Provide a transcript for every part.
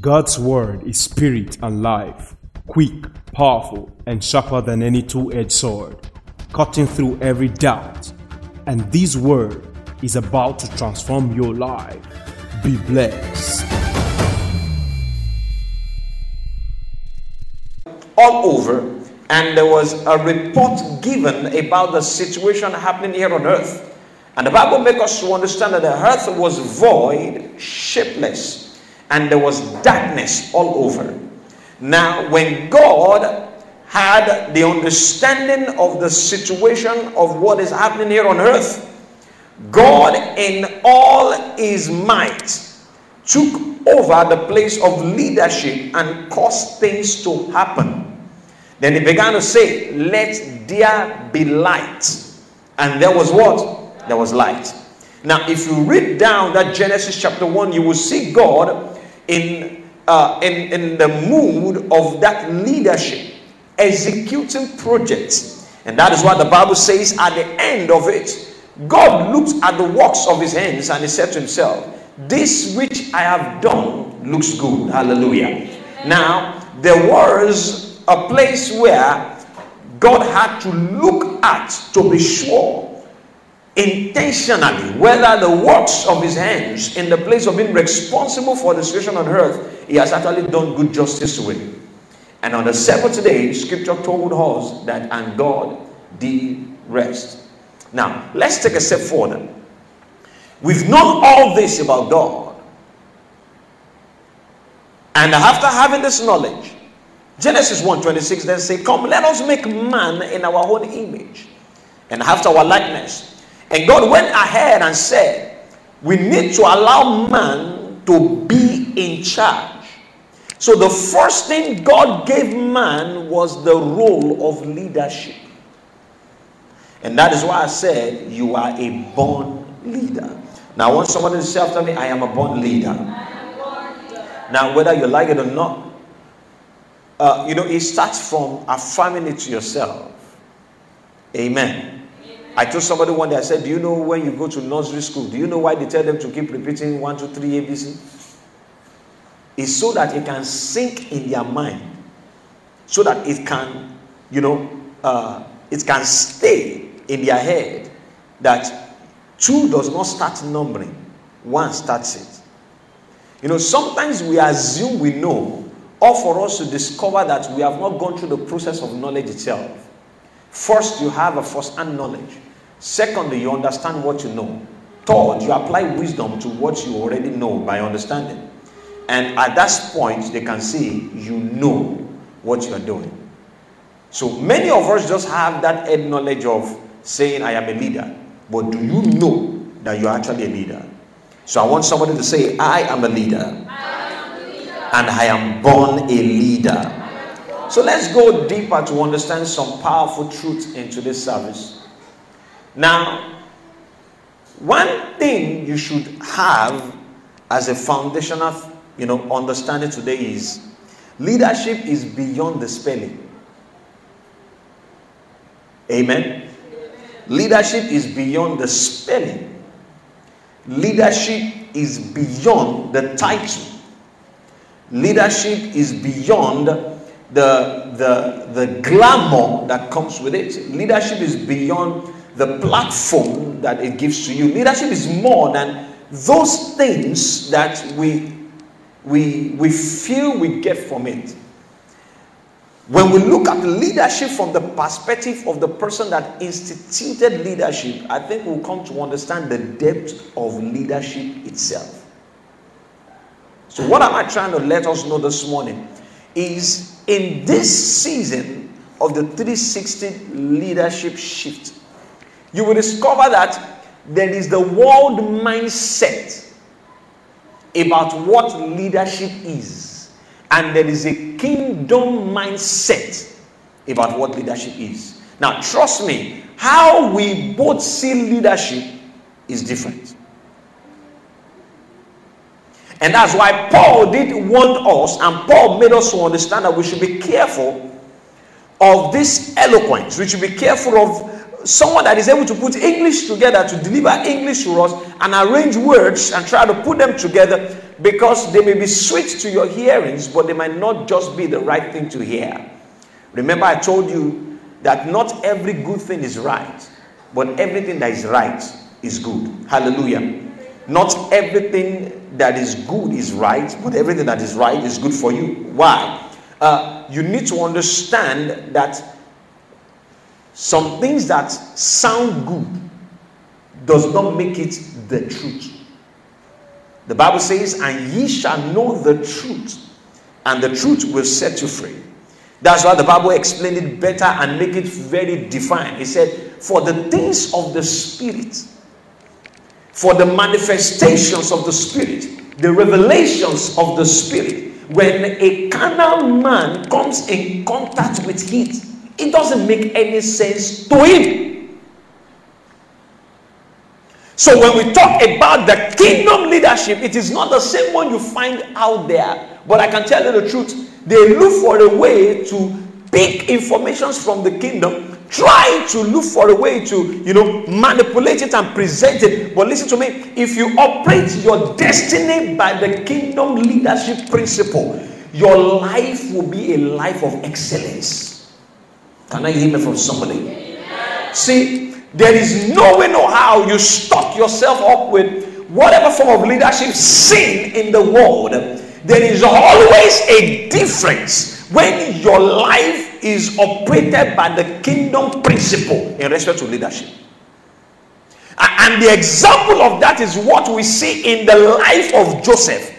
God's word is spirit and life, quick, powerful, and sharper than any two edged sword, cutting through every doubt. And this word is about to transform your life. Be blessed. all over, and there was a report given about the situation happening here on earth. And the Bible makes us to understand that the earth was void, shapeless, and there was darkness all over. Now, when God had the understanding of the situation of what is happening here on earth, God, in all his might, took over the place of leadership and caused things to happen. Then he began to say, Let there be light. And there was what? There was light. Now, if you read down that Genesis chapter 1, you will see God in, uh, in, in the mood of that leadership, executing projects. And that is what the Bible says at the end of it. God looked at the works of his hands and he said to himself, This which I have done looks good. Hallelujah. Now, there was a place where God had to look at to be sure intentionally whether the works of his hands in the place of being responsible for the situation on earth he has actually done good justice to it. And on the seventh day scripture told us that and god did rest. Now let's take a step further. We've known all this about god. And after having this knowledge Genesis 1:26 then say, Come, let us make man in our own image and after our likeness. And God went ahead and said, We need to allow man to be in charge. So the first thing God gave man was the role of leadership. And that is why I said, You are a born leader. Now, I want somebody to say after me, I am a born leader. Now, whether you like it or not, uh, you know, it starts from affirming it to yourself. Amen. I told somebody one day, I said, Do you know when you go to nursery school, do you know why they tell them to keep repeating one, two, three, ABC? It's so that it can sink in their mind, so that it can, you know, uh, it can stay in their head that two does not start numbering, one starts it. You know, sometimes we assume we know or for us to discover that we have not gone through the process of knowledge itself. First, you have a first-hand knowledge. Secondly, you understand what you know. Third, you apply wisdom to what you already know by understanding. And at that point, they can see you know what you are doing. So many of us just have that head knowledge of saying, I am a leader. But do you know that you're actually a leader? So I want somebody to say, I am a leader and I am born a leader. So let's go deeper to understand some powerful truths into this service. Now, one thing you should have as a foundational, you know, understanding today is leadership is beyond the spelling. Amen. Leadership is beyond the spelling. Leadership is beyond the title. Leadership is beyond the, the, the glamour that comes with it. Leadership is beyond the platform that it gives to you. Leadership is more than those things that we, we, we feel we get from it. When we look at leadership from the perspective of the person that instituted leadership, I think we'll come to understand the depth of leadership itself. So, what am I trying to let us know this morning? Is in this season of the 360 leadership shift, you will discover that there is the world mindset about what leadership is, and there is a kingdom mindset about what leadership is. Now, trust me, how we both see leadership is different. And that's why Paul did want us, and Paul made us to understand that we should be careful of this eloquence. We should be careful of someone that is able to put English together to deliver English to us and arrange words and try to put them together because they may be sweet to your hearings, but they might not just be the right thing to hear. Remember, I told you that not every good thing is right, but everything that is right is good. Hallelujah. Not everything that is good is right, but everything that is right is good for you. Why? Uh, you need to understand that some things that sound good does not make it the truth. The Bible says, And ye shall know the truth, and the truth will set you free. That's why the Bible explained it better and make it very defined. He said, For the things of the Spirit, for the manifestations of the Spirit, the revelations of the Spirit, when a carnal man comes in contact with it, it doesn't make any sense to him. So when we talk about the kingdom leadership, it is not the same one you find out there. But I can tell you the truth. They look for a way to pick informations from the kingdom, try to look for a way to, you know, manipulate it and present it. But listen to me, if you operate your destiny by the kingdom leadership principle, your life will be a life of excellence. Can I hear me from somebody? See, there is no way, no how you stock yourself up with whatever form of leadership seen in the world. There is always a difference when your life is operated by the kingdom principle in respect to leadership. And the example of that is what we see in the life of Joseph.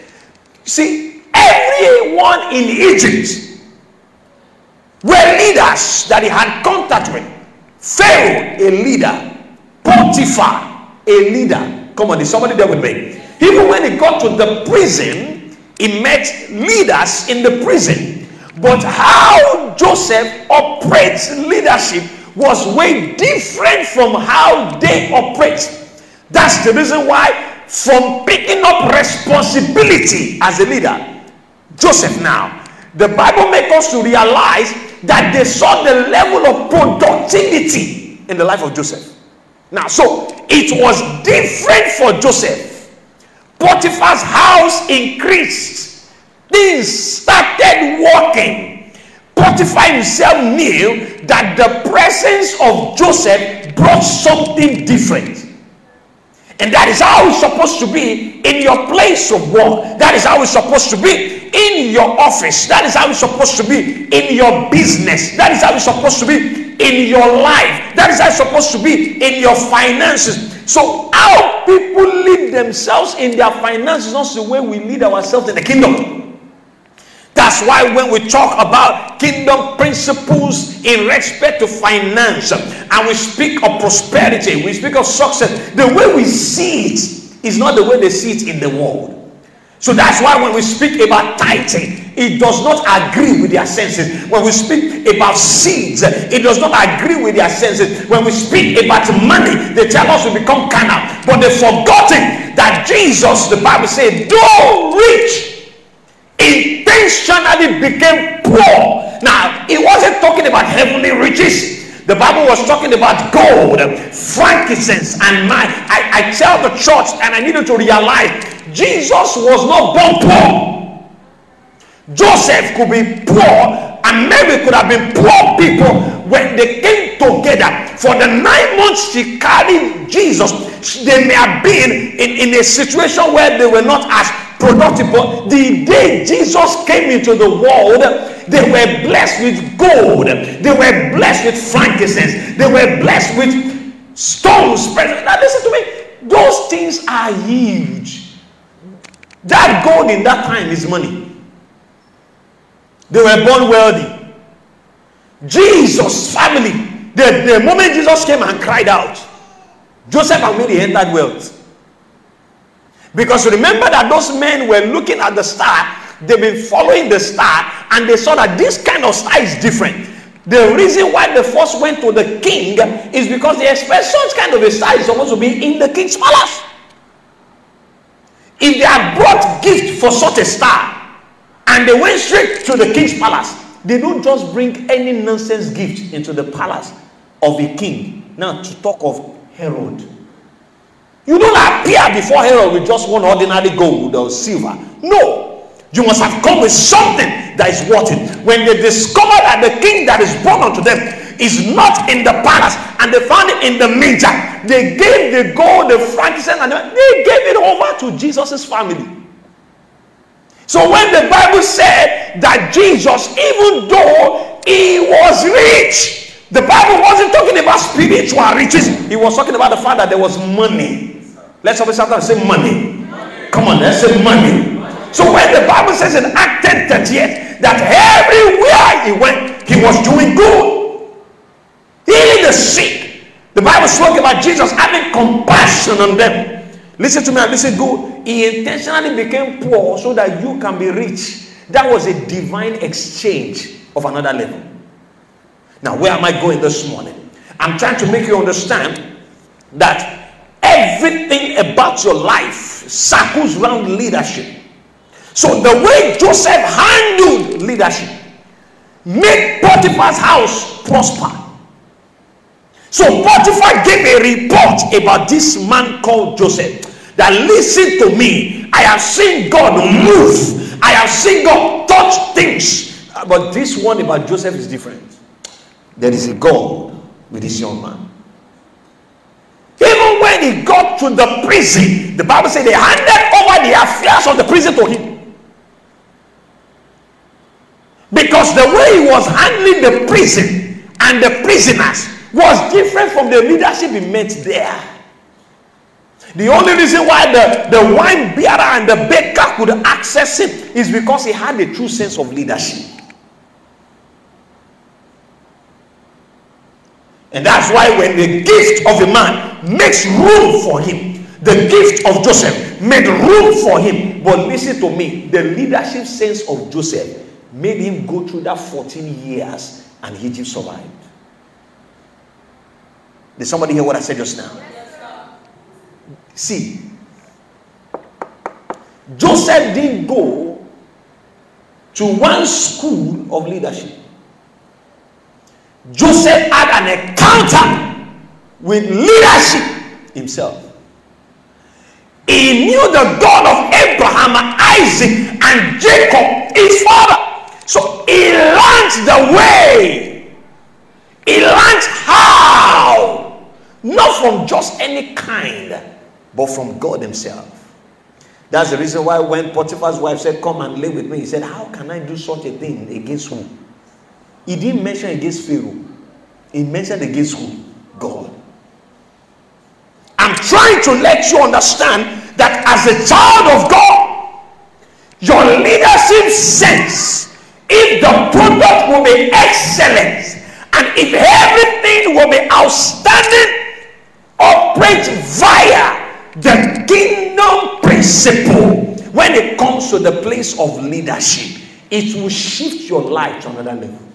See, everyone in Egypt were leaders that he had contact with. Pharaoh, a leader. Potiphar, a leader. Come on, is somebody there with me? Even when he got to the prison, he met leaders in the prison. But how Joseph operates leadership was way different from how they operate. That's the reason why, from picking up responsibility as a leader, Joseph now, the Bible makes us to realize that they saw the level of productivity in the life of Joseph. Now, so it was different for Joseph. Potiphar's house increased, things started working. Potiphar himself knew that the presence of Joseph brought something different. And that is how it's supposed to be in your place of work. That is how it's supposed to be in your office. That is how it's supposed to be in your business. That is how it's supposed to be in your life. That is how it's supposed to be in your finances. So, how people lead themselves in their finances is not the way we lead ourselves in the kingdom. That's why when we talk about kingdom principles in respect to finance and we speak of prosperity, we speak of success, the way we see it is not the way they see it in the world. So that's why when we speak about tithing, it does not agree with their senses. When we speak about seeds, it does not agree with their senses. When we speak about money, they tell us we become carnal. But they've forgotten that Jesus, the Bible said, though rich, intentionally became poor. Now, he wasn't talking about heavenly riches. The Bible was talking about gold, frankincense, and mine. I, I tell the church, and I need you to realize Jesus was not born poor. Joseph could be poor, and Mary could have been poor people when they came together. For the nine months she carried Jesus, they may have been in, in a situation where they were not as productive. But the day Jesus came into the world, they were blessed with gold, they were blessed with frankincense, they were blessed with stones. Now, listen to me, those things are huge. That gold in that time is money. They were born wealthy. Jesus' family, the, the moment Jesus came and cried out, Joseph and Mary entered wealth. Because remember that those men were looking at the star, they've been following the star, and they saw that this kind of star is different. The reason why they first went to the king is because they expect such kind of a star is supposed to be in the king's palace. If they had brought gift for such a star and they went straight to the king's palace, they don't just bring any nonsense gift into the palace of a king. Now, to talk of Herod, You don't appear before Herod with just one ordinary gold or silver. No. You must have come with something that is worth it. When they discover that the king that is born unto them is not in the palace and they found it in the manger, they gave the gold, the frankincense, and they gave it over to Jesus' family. So when the Bible said that Jesus, even though he was rich, the Bible wasn't talking about spiritual riches. He was talking about the fact that there was money. Let's always sometimes say money. money. Come on, let's say money. So when the Bible says in Act 10 38 that everywhere he went, he was doing good, healing the sick. The Bible spoke about Jesus having compassion on them. Listen to me and listen good. He intentionally became poor so that you can be rich. That was a divine exchange of another level. Now, where am I going this morning? I'm trying to make you understand that everything about your life circles around leadership. So, the way Joseph handled leadership made Potiphar's house prosper. So, Potiphar gave a report about this man called Joseph that listen to me. I have seen God move. I have seen God touch things. But this one about Joseph is different. There is a God with this young man. When he got to the prison, the Bible said they handed over the affairs of the prison to him. Because the way he was handling the prison and the prisoners was different from the leadership he met there. The only reason why the, the wine bearer and the baker could access him is because he had a true sense of leadership. And that's why when the gift of a man makes room for him, the gift of Joseph made room for him. But listen to me, the leadership sense of Joseph made him go through that 14 years and Egypt survived. Did somebody hear what I said just now? See, Joseph didn't go to one school of leadership. Joseph had an encounter with leadership himself. He knew the God of Abraham, Isaac, and Jacob, his father. So he learned the way. He learned how. Not from just any kind but from God Himself. That's the reason why when Potiphar's wife said, Come and live with me, he said, How can I do such a thing against who? He didn't mention against Pharaoh, he mentioned against who? God. I'm trying to let you understand that as a child of God, your leadership sense, if the product will be excellent and if everything will be outstanding, operate via the kingdom principle when it comes to the place of leadership it will shift your life to another level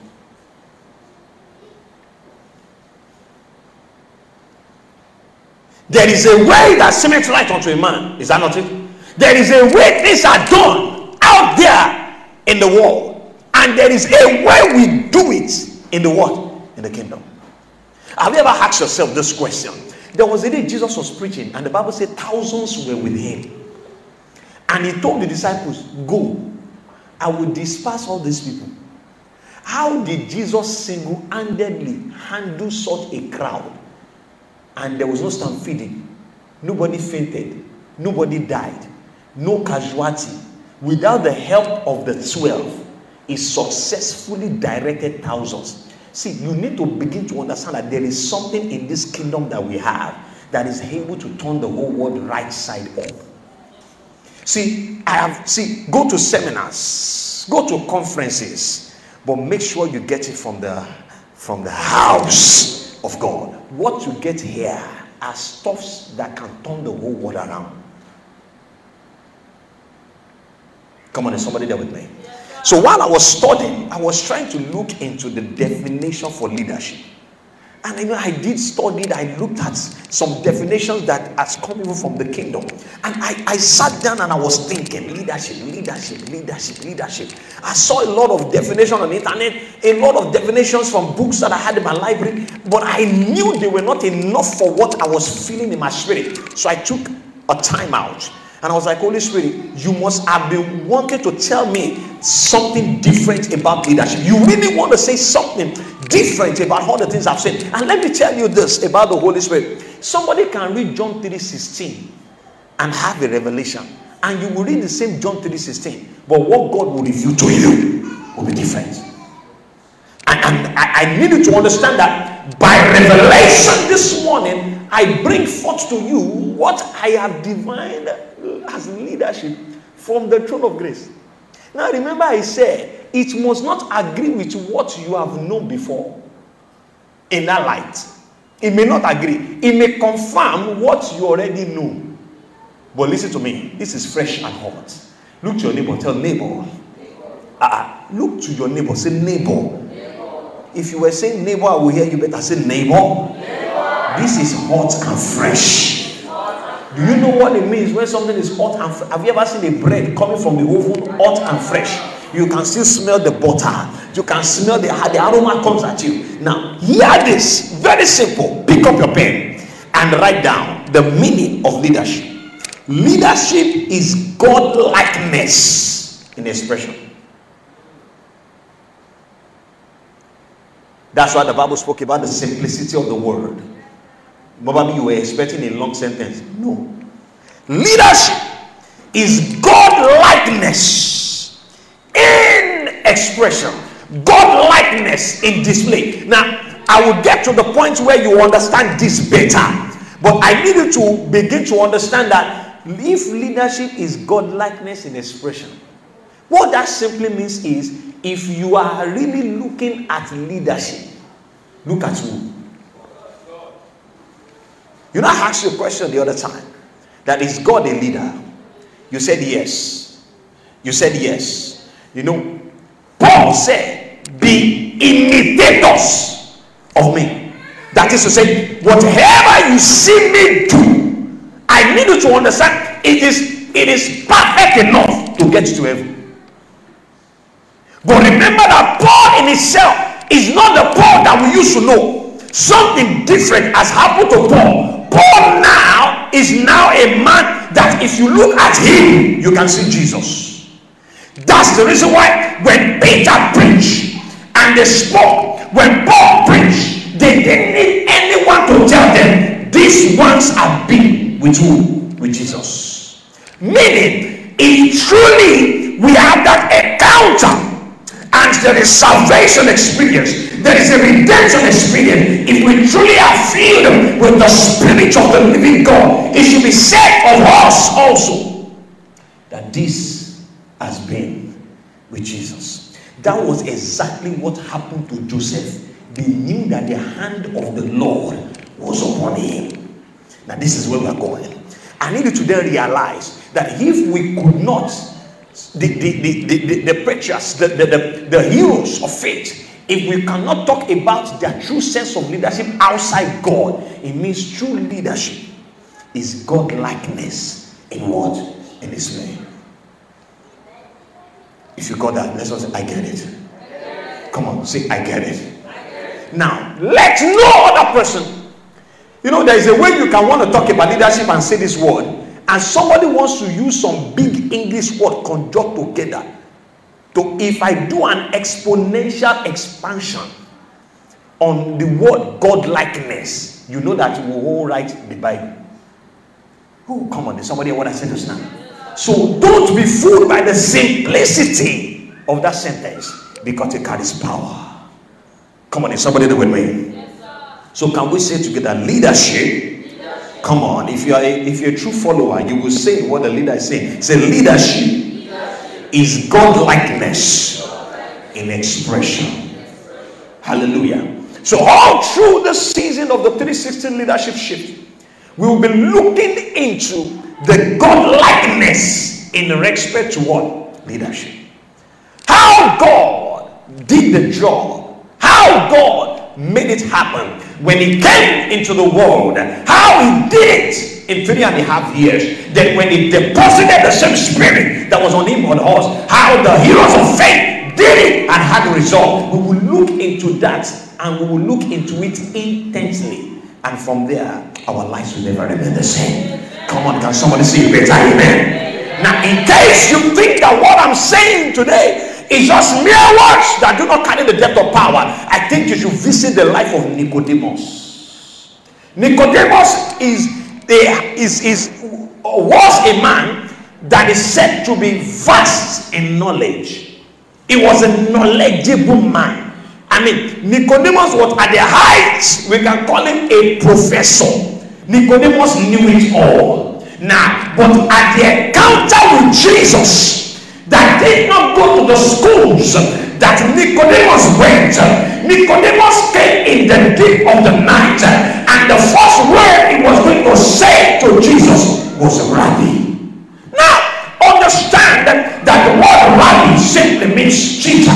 there is a way that seemeth right unto a man. Is that not it? There is a way things are done out there in the world. And there is a way we do it in the world in the kingdom. Have you ever asked yourself this question? There was a day Jesus was preaching, and the Bible said thousands were with him. And he told the disciples, Go, I will disperse all these people. How did Jesus single handedly handle such a crowd? And there was no stampeding, nobody fainted, nobody died, no casualty. Without the help of the 12, he successfully directed thousands. See, you need to begin to understand that there is something in this kingdom that we have that is able to turn the whole world right side up. See, I have see, go to seminars, go to conferences, but make sure you get it from the from the house of God. What you get here are stuffs that can turn the whole world around. Come on, is somebody there with me? So while I was studying, I was trying to look into the definition for leadership. And know, I did study, I looked at some definitions that has come even from the kingdom. And I, I sat down and I was thinking leadership, leadership, leadership, leadership. I saw a lot of definitions on the internet, a lot of definitions from books that I had in my library, but I knew they were not enough for what I was feeling in my spirit. So I took a time out. And I was like, Holy Spirit, you must have been wanting to tell me something different about leadership. You really want to say something different about all the things I've said. And let me tell you this about the Holy Spirit. Somebody can read John 3:16 and have a revelation. And you will read the same John 3:16. But what God will reveal to you will be different. And, and I, I need you to understand that by revelation this morning, I bring forth to you what I have divined as leadership from the throne of grace. Now, remember, I said it must not agree with what you have known before in that light. It may not agree, it may confirm what you already know. But listen to me, this is fresh and hot. Look to your neighbor, tell neighbor. Uh, look to your neighbor, say neighbor. If you were saying neighbor, I will hear you better say neighbor. neighbor. This is hot and fresh. Do you know what it means when something is hot and fresh? Have you ever seen a bread coming from the oven hot and fresh? You can still smell the butter. You can smell the, the aroma comes at you. Now, hear this. Very simple. Pick up your pen and write down the meaning of leadership. Leadership is God likeness in expression. That's why the Bible spoke about the simplicity of the word. Maybe you were expecting a long sentence. No. Leadership is God likeness in expression, God likeness in display. Now, I will get to the point where you understand this better. But I need you to begin to understand that if leadership is God likeness in expression, what that simply means is if you are really looking at leadership, look at who? You know, I asked you a question the other time that is God a leader? You said yes. You said yes. You know, Paul said, Be imitators of me. That is to say, whatever you see me do, I need you to understand it is it is perfect enough to get to heaven. But remember that Paul in itself is not the Paul that we used to know. Something different has happened to Paul Paul now is now a man that if you look at him, you can see Jesus. That's the reason why when Peter preached and they spoke, when Paul preached, they didn't need anyone to tell them these ones have been with who? With Jesus. Meaning, if truly we have that encounter and there is salvation experience, there is a redemption experience. If we truly are filled with the Spirit of the living God, it should be said of us also that this has been with Jesus. That was exactly what happened to Joseph. They knew that the hand of the Lord was upon him. Now, this is where we are going. I need you to then realize that if we could not the, the, the, the, the preachers, the, the, the, the heroes of faith, if we cannot talk about their true sense of leadership outside God, it means true leadership is God likeness in what? In His name. If you got that, let's say, I get it. Come on, say, I get it. Now, let no other person. You know, there is a way you can want to talk about leadership and say this word and somebody wants to use some big English word conjure together to if I do an exponential expansion on the word God likeness, you know that you will all write the Bible. Oh, come on, there's somebody want to say this now. So don't be fooled by the simplicity of that sentence because it carries power. Come on, is somebody there with me? so can we say together leadership Come on, if you are a, if you're a true follower, you will say what the leader is saying. Say leadership is God likeness in expression. Hallelujah. So all through the season of the 360 leadership shift, we will be looking into the God likeness in respect to what leadership. How God did the job. How God made it happen when he came into the world, how he did it in three and a half years. Then when he deposited the same spirit that was on him on us, how the heroes of faith did it and had the result. We will look into that and we will look into it intensely. And from there, our lives will never remain the same. Come on, can somebody say better? Amen. Now, in case you think that what I'm saying today is just mere words that do not carry the depth of power, I think you should visit the life of Nicodemus. Nicodemus is, a, is, is was a man that is said to be vast in knowledge. He was a knowledgeable man. I mean, Nicodemus was at the height, we can call him a professor. Nicodemus knew it all. Now, but at the encounter with Jesus, that did not go to the schools that Nicodemus went, Nicodemus came in the deep of the night, and the first word he was going to say to Jesus was Rabbi. Now, understand that the word Rabbi simply means teacher.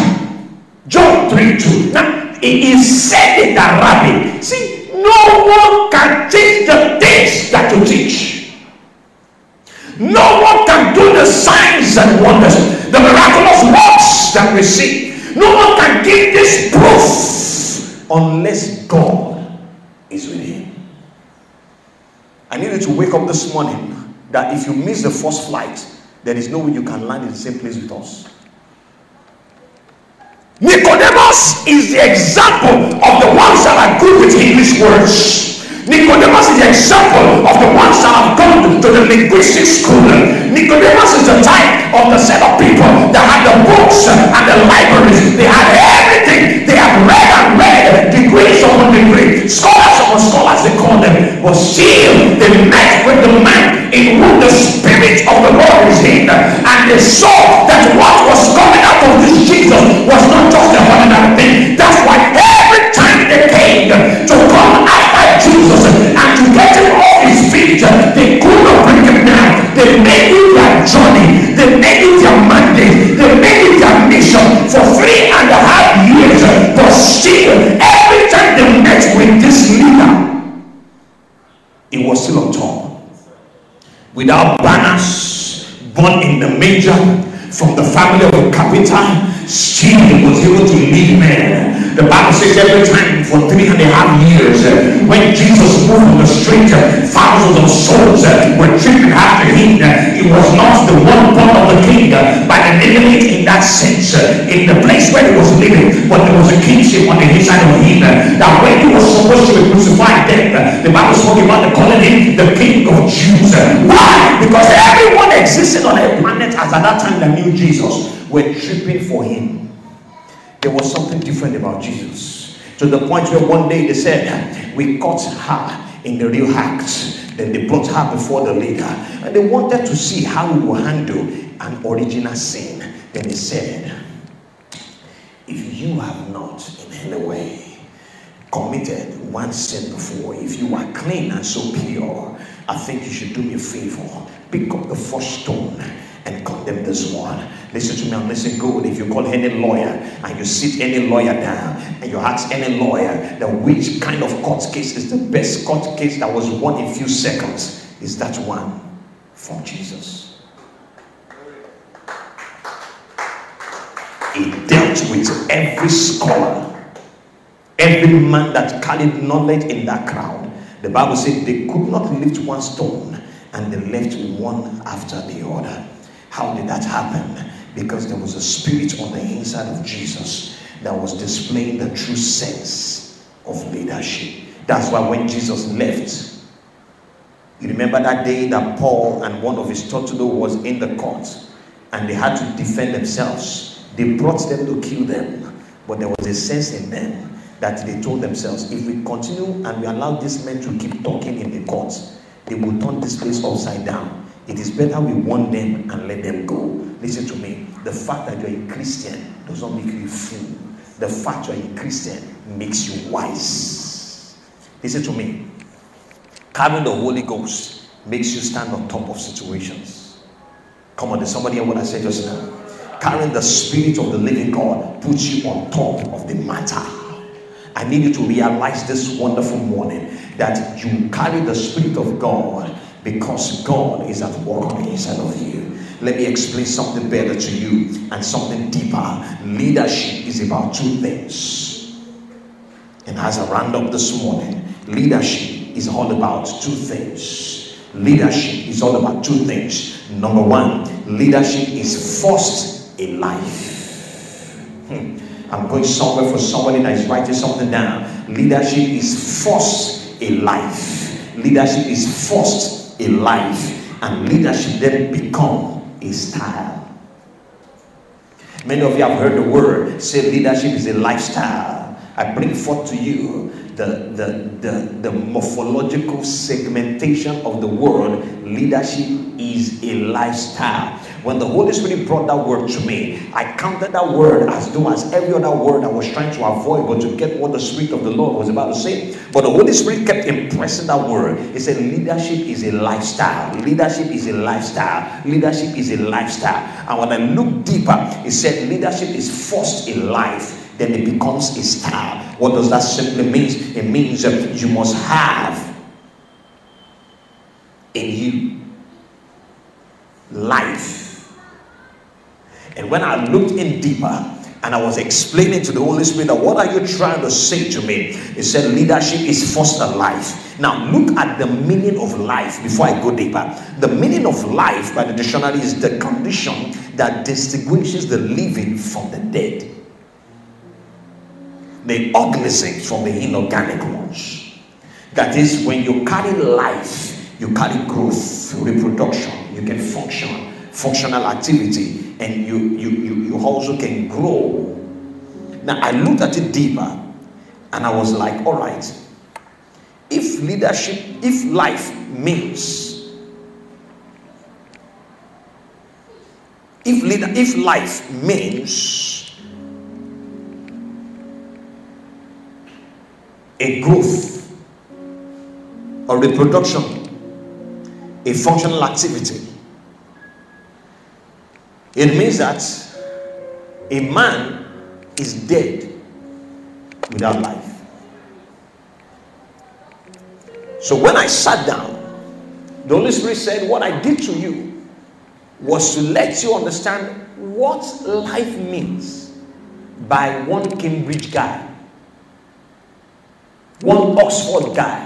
John 3 2. Now, he said it that Rabbi. See, no one can teach the things that you teach. No one can do the signs and wonders, the miraculous works that we see. No one can give this proof unless God is with him. I need you to wake up this morning that if you miss the first flight, there is no way you can land in the same place with us. Nicodemus is the example of the ones that are good with English words. Nicodemus is the example of the ones that have gone to the linguistic school. Nicodemus is the type of the set of people that had the books and the libraries. They had everything. They have read and read degrees upon degree, scholars upon scholars they call them. But still, they met with the man in whom the spirit of the Lord is in, and they saw that what was coming out of this Jesus was not just a ordinary thing. That's why every time they came to come after Jesus and to get him off his feet, they could not bring him down. They made it their journey, they made it their mandate, they made it their mission for three and a half years. But still, every time they met with this leader, it was still on top. Without banners, born in the major from the family of a still was able to lead men. The Bible says every time for three and a half years, uh, when Jesus moved on the street, uh, thousands of souls uh, were tripping after him. He was not the one born of the king by the lineage in that sense, in the place where he was living, but there was a kingship on the inside of him. That when he was supposed to be crucified, then the Bible spoke about the calling him the King of Jews. Why? Because everyone existed on a planet as at that time that knew Jesus were tripping for him. There was something different about Jesus. To the point where one day they said, We caught her in the real act. Then they brought her before the leader. And they wanted to see how we will handle an original sin. Then he said, If you have not in any way committed one sin before, if you are clean and so pure, I think you should do me a favor. Pick up the first stone and condemn this one. Listen to me and listen good. If you call any lawyer and you sit any lawyer down and you ask any lawyer that which kind of court case is the best court case that was won in few seconds, is that one from Jesus. He dealt with every scholar, every man that carried knowledge in that crowd. The Bible said they could not lift one stone and they left one after the other. How did that happen? Because there was a spirit on the inside of Jesus that was displaying the true sense of leadership. That's why when Jesus left, you remember that day that Paul and one of his torturer was in the court and they had to defend themselves. They brought them to kill them, but there was a sense in them that they told themselves, if we continue and we allow these men to keep talking in the court, they will turn this place upside down. It is better we warn them and let them go. Listen to me. The fact that you're a Christian does not make you a fool. The fact you're a Christian makes you wise. Listen to me. Carrying the Holy Ghost makes you stand on top of situations. Come on, did somebody hear what I said just now? Carrying the Spirit of the living God puts you on top of the matter. I need you to realize this wonderful morning that you carry the Spirit of God because God is at work on the inside of you. Let me explain something better to you and something deeper. Leadership is about two things. And as I round up this morning, leadership is all about two things. Leadership is all about two things. Number one, leadership is first a life. Hmm. I'm going somewhere for somebody that is writing something down. Leadership is first a life. Leadership is first a life. And leadership then become a style. Many of you have heard the word say leadership is a lifestyle. I bring forth to you the, the, the, the morphological segmentation of the word leadership is a lifestyle. When the Holy Spirit brought that word to me, I counted that word as though as every other word I was trying to avoid, but to get what the Spirit of the Lord was about to say. But the Holy Spirit kept impressing that word. He said, Leadership is a lifestyle. Leadership is a lifestyle. Leadership is a lifestyle. And when I look deeper, he said, Leadership is first a life then it becomes a style. What does that simply mean? It means that you must have in you life. And when I looked in deeper, and I was explaining to the Holy Spirit that what are you trying to say to me? He said, leadership is a life. Now, look at the meaning of life before I go deeper. The meaning of life by the dictionary is the condition that distinguishes the living from the dead the organisms from the inorganic ones. That is, when you carry life, you carry growth, reproduction, you can function, functional activity, and you, you, you, you also can grow. Now, I looked at it deeper and I was like, all right, if leadership, if life means, if, leader, if life means a growth or reproduction, a functional activity. It means that a man is dead without life. So when I sat down, the Holy Spirit said, What I did to you was to let you understand what life means by one Cambridge guy one Oxford guy.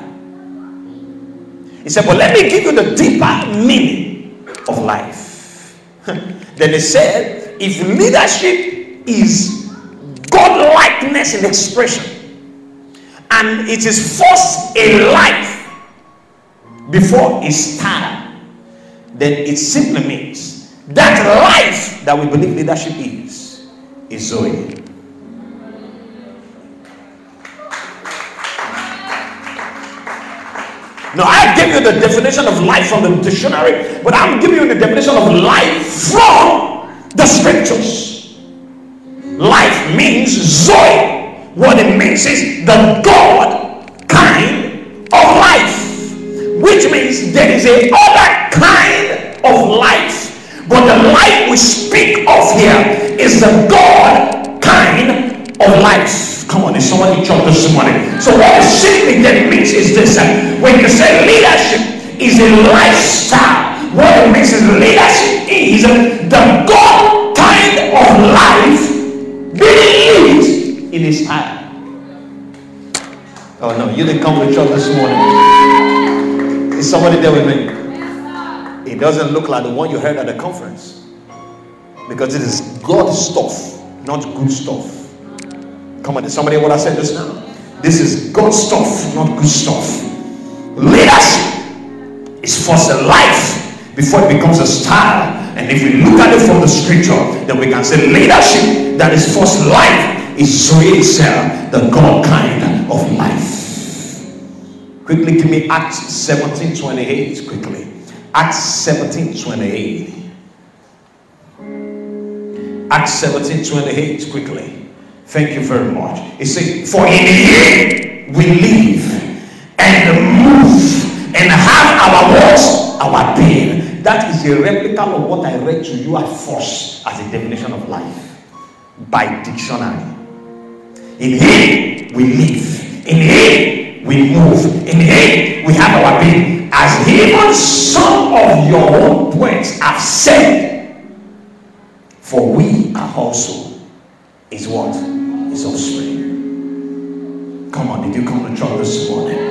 He said, But let me give you the deeper meaning of life. then he said, If leadership is God likeness in expression, and it is first a life before it's time, then it simply means that life that we believe leadership is, is Zoe. Now, I gave you the definition of life from the dictionary, but I'm giving you the definition of life from the scriptures. Life means Zoe. What it means is the God kind of life, which means there is a other kind of life. But the life we speak of here is the God kind of life. Come on, is somebody in church this morning? So what it simply then means is this. Uh, when you say leadership is a lifestyle, what it means is leadership is the God kind of life being lived in his time. Oh no, you didn't come to church this morning. Is somebody there with me? It doesn't look like the one you heard at the conference. Because it is God stuff, not good stuff. Come on, did somebody what I said just now? This is God stuff, not good stuff. Leadership is first a life before it becomes a style. And if we look at it from the scripture, then we can say leadership that is first life is Zoe itself, the God kind of life. Quickly give me Acts 17 28. Quickly. Acts 17 28. Acts 17 28. Quickly. Thank you very much. He said, For in Him we live and move and have our works, our being. That is a replica of what I read to you at first as a definition of life by dictionary. In Him we live. In Him we move. In Him we have our being. As even some of your own poets have said, for we are also is what? His offspring. Come on, did you come to church this morning?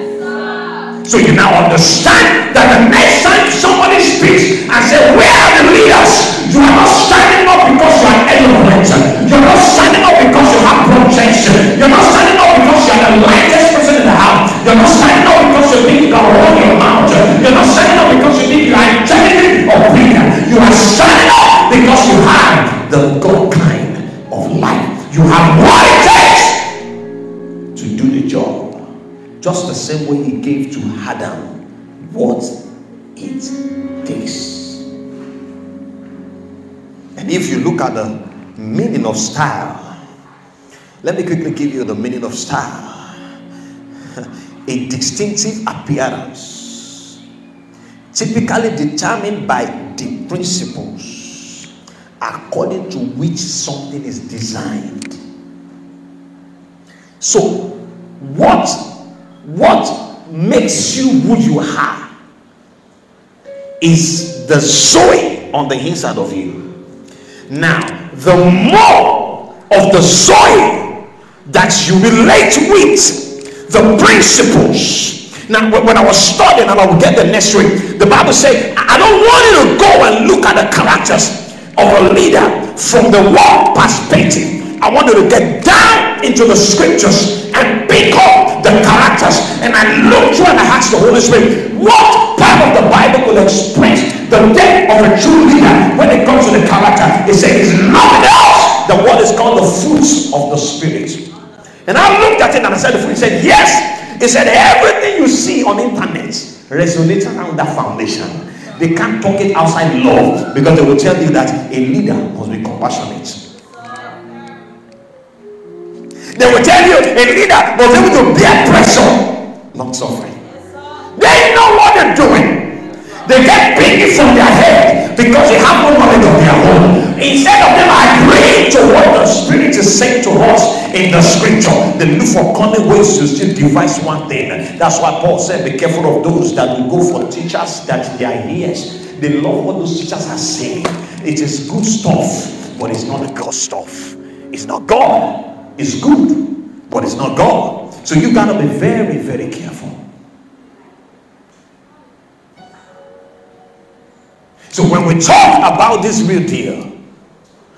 So you now understand that the next time somebody speaks and say, Where are the leaders? You are not standing up because you are eloquent. You're not standing up because you have projection. You're not standing up because you are the lightest person in the house. You're not standing up because you think you can run your mouth. Just the same way he gave to Adam what it takes. And if you look at the meaning of style, let me quickly give you the meaning of style. A distinctive appearance, typically determined by the principles according to which something is designed. So, what what makes you who you are is the Zoe on the inside of you. Now, the more of the Zoe that you relate with, the principles. Now, when I was studying, and I will get the next week, the Bible said, I don't want you to go and look at the characters of a leader from the world perspective. I want you to get down into the scriptures and pick up the characters. And I looked through and I asked the Holy Spirit, what part of the Bible will express the death of a true leader when it comes to the character? He said, it's nothing else than what is called the fruits of the Spirit. And I looked at it and I said, the fruit. He said, yes. He said, everything you see on internet resonates around that foundation. They can't talk it outside love because they will tell you that a leader must be compassionate. They will tell you a leader was able to bear pressure, not suffering. They know what they're doing. They get pity from their head because they have no knowledge of their own. Instead of them agreeing to what the Spirit is saying to us in the scripture, they look for cunning ways to still devise one thing. That's why Paul said, Be careful of those that will go for teachers that their ears. They love what those teachers are saying. It is good stuff, but it's not God stuff. It's not God is good, but it's not God. So you got to be very, very careful. So when we talk about this real deal,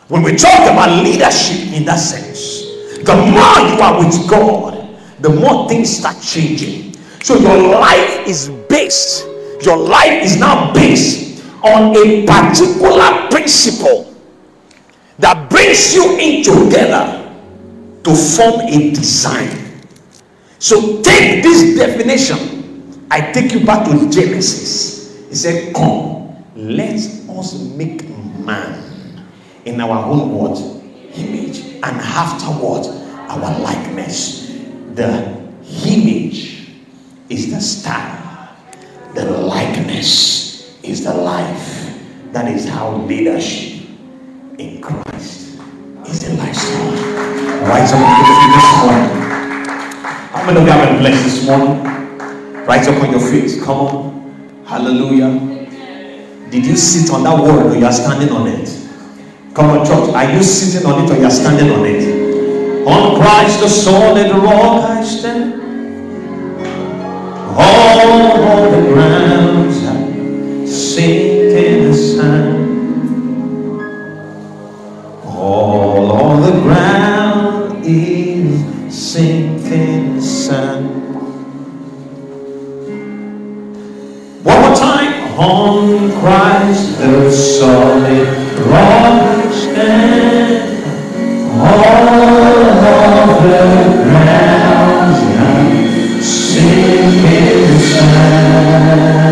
when we talk about leadership in that sense, the more you are with God, the more things start changing. So your life is based, your life is now based on a particular principle that brings you in together to form a design. So take this definition. I take you back to Genesis. He said, Come, let us make man in our own what? Image. And afterward, our likeness. The image is the style, the likeness is the life. That is how leadership in Christ is a lifestyle. Rise up on your feet this morning. How many of you have been blessed this morning? Rise up on your feet. Come on. Hallelujah. Did you sit on that word or you are standing on it? Come on, church. Are you sitting on it or you are standing on it? On Christ the solid rock I stand. All the grounds I sink Christ the solid rock stand. All of the grounds sinking sand.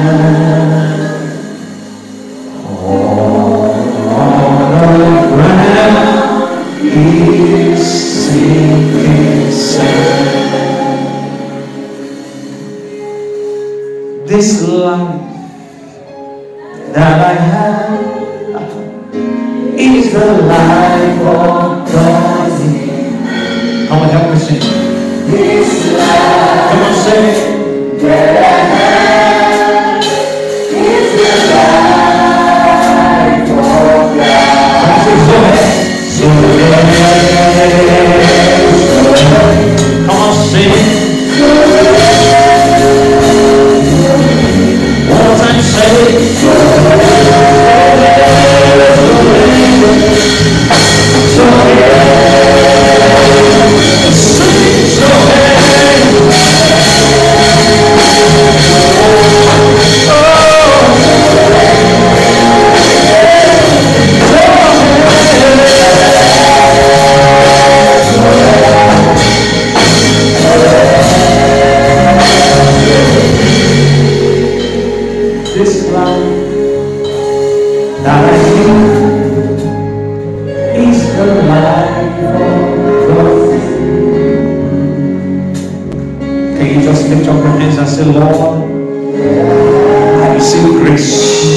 grace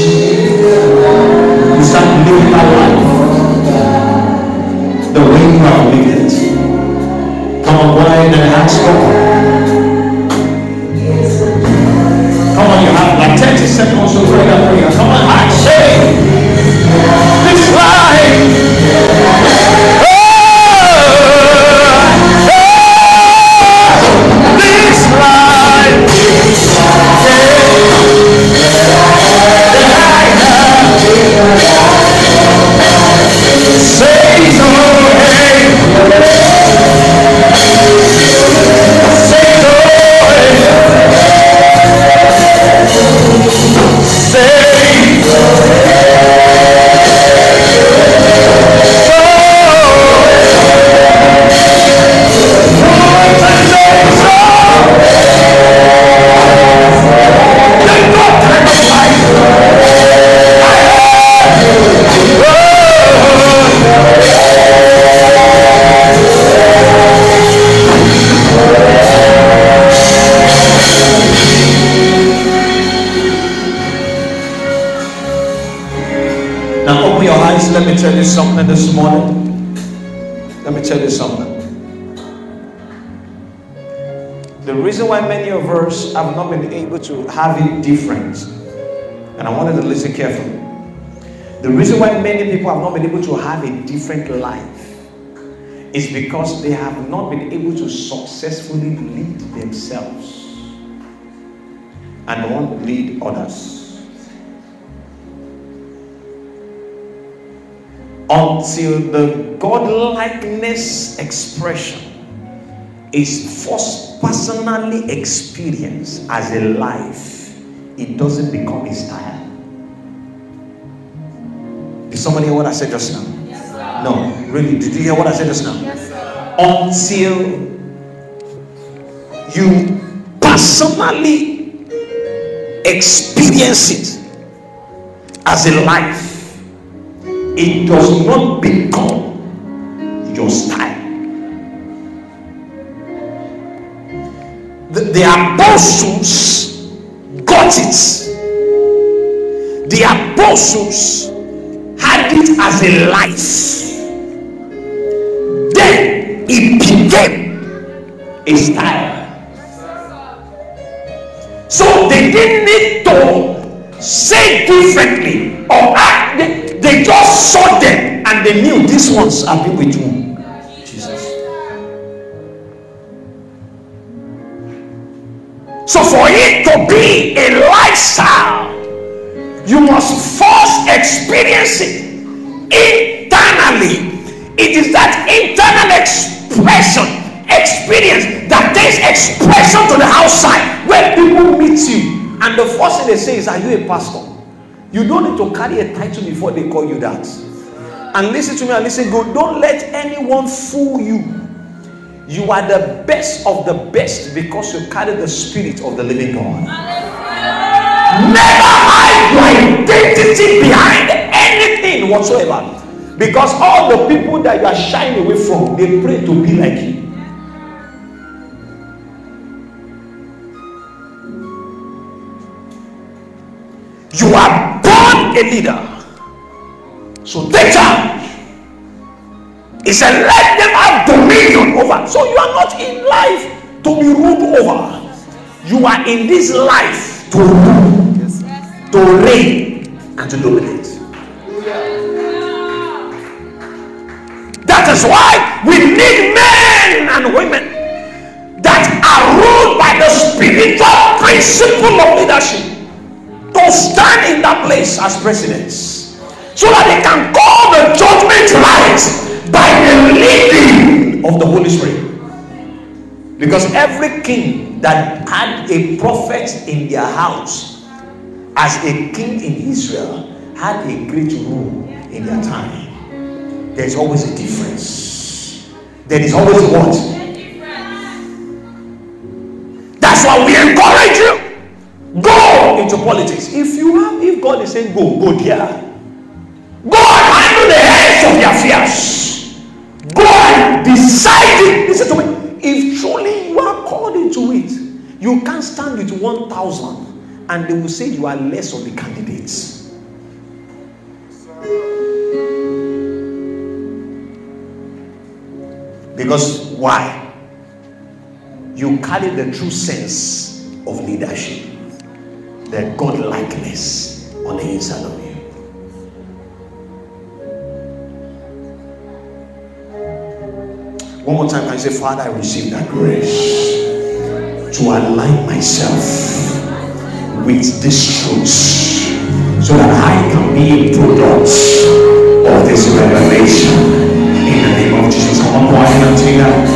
to have it different. And I wanted to listen carefully. The reason why many people have not been able to have a different life is because they have not been able to successfully lead themselves and to lead others. Until the godlikeness expression is first personally experienced as a life, it doesn't become a style. Did somebody hear what I said just now? Yes, no, really, did you hear what I said just now? Yes, Until you personally experience it as a life, it does not become your style. the, the apostles got it. The apostles had it as a life. Then it became a style. So they didn't need to say differently or act. They, just saw them and they knew these ones are with whom Jesus. So, for it to be a lifestyle, you must first experience it internally. It is that internal expression, experience that takes expression to the outside where people meet you. And the first thing they say is, Are you a pastor? You don't need to carry a title before they call you that. And listen to me and listen good. Don't let anyone fool you you are the best of the best because you carry the spirit of the living God. Never hide your identity behind anything whatsoever. Because all the people that you are shying away from, they pray to be like you. You are a leader. So take charge. He said, Let them have dominion over. So you are not in life to be ruled over. You are in this life to rule, to reign, and to dominate. That is why we need men and women that are ruled by the spiritual principle of leadership to stand in that place as presidents so that they can call the judgment right by the leading of the Holy Spirit. Because every king that had a prophet in their house as a king in Israel had a great rule in their time. There's always a difference. There is always what? That's why we encourage into politics. If you have, if God is saying go, go there. Go and handle the heads of their affairs. Go and decide it. Listen to me. If truly you are called into it, you can't stand with 1,000 and they will say you are less of the candidates. Because why? You carry the true sense of leadership, the God likeness on the inside of you. One more time, you say, Father, I receive that grace to align myself with this truth so that I can be a product of this revelation in the name of Jesus. Come on, ahead and take that.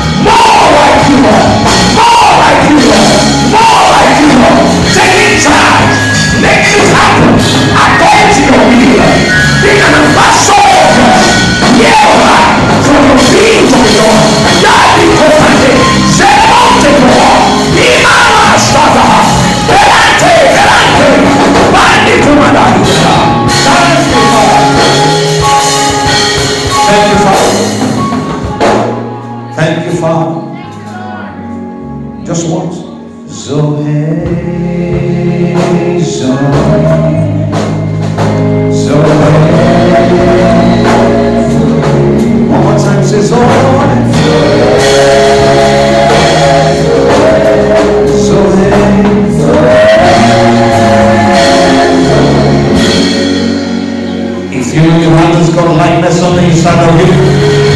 you,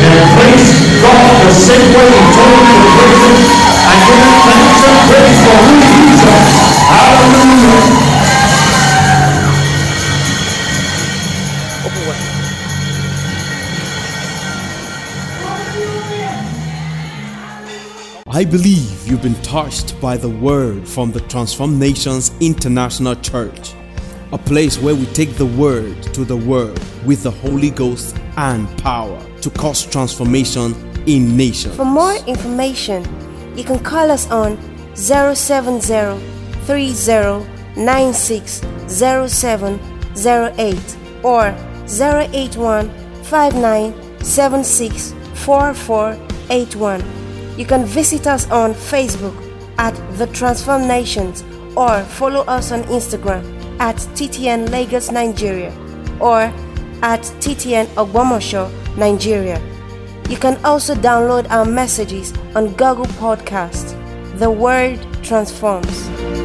then praise God the same way He told you to praise Him and and praise for who He is. Hallelujah. I believe you've been touched by the word from the Transform Nations International Church, a place where we take the word to the world with the Holy Ghost and power to cause transformation in nations. For more information, you can call us on 070 30960708 or 081 59764481. You can visit us on Facebook at The Transform Nations or follow us on Instagram at TTN Lagos Nigeria or at TTN Ogbomosho Nigeria. You can also download our messages on Google Podcast. The Word transforms.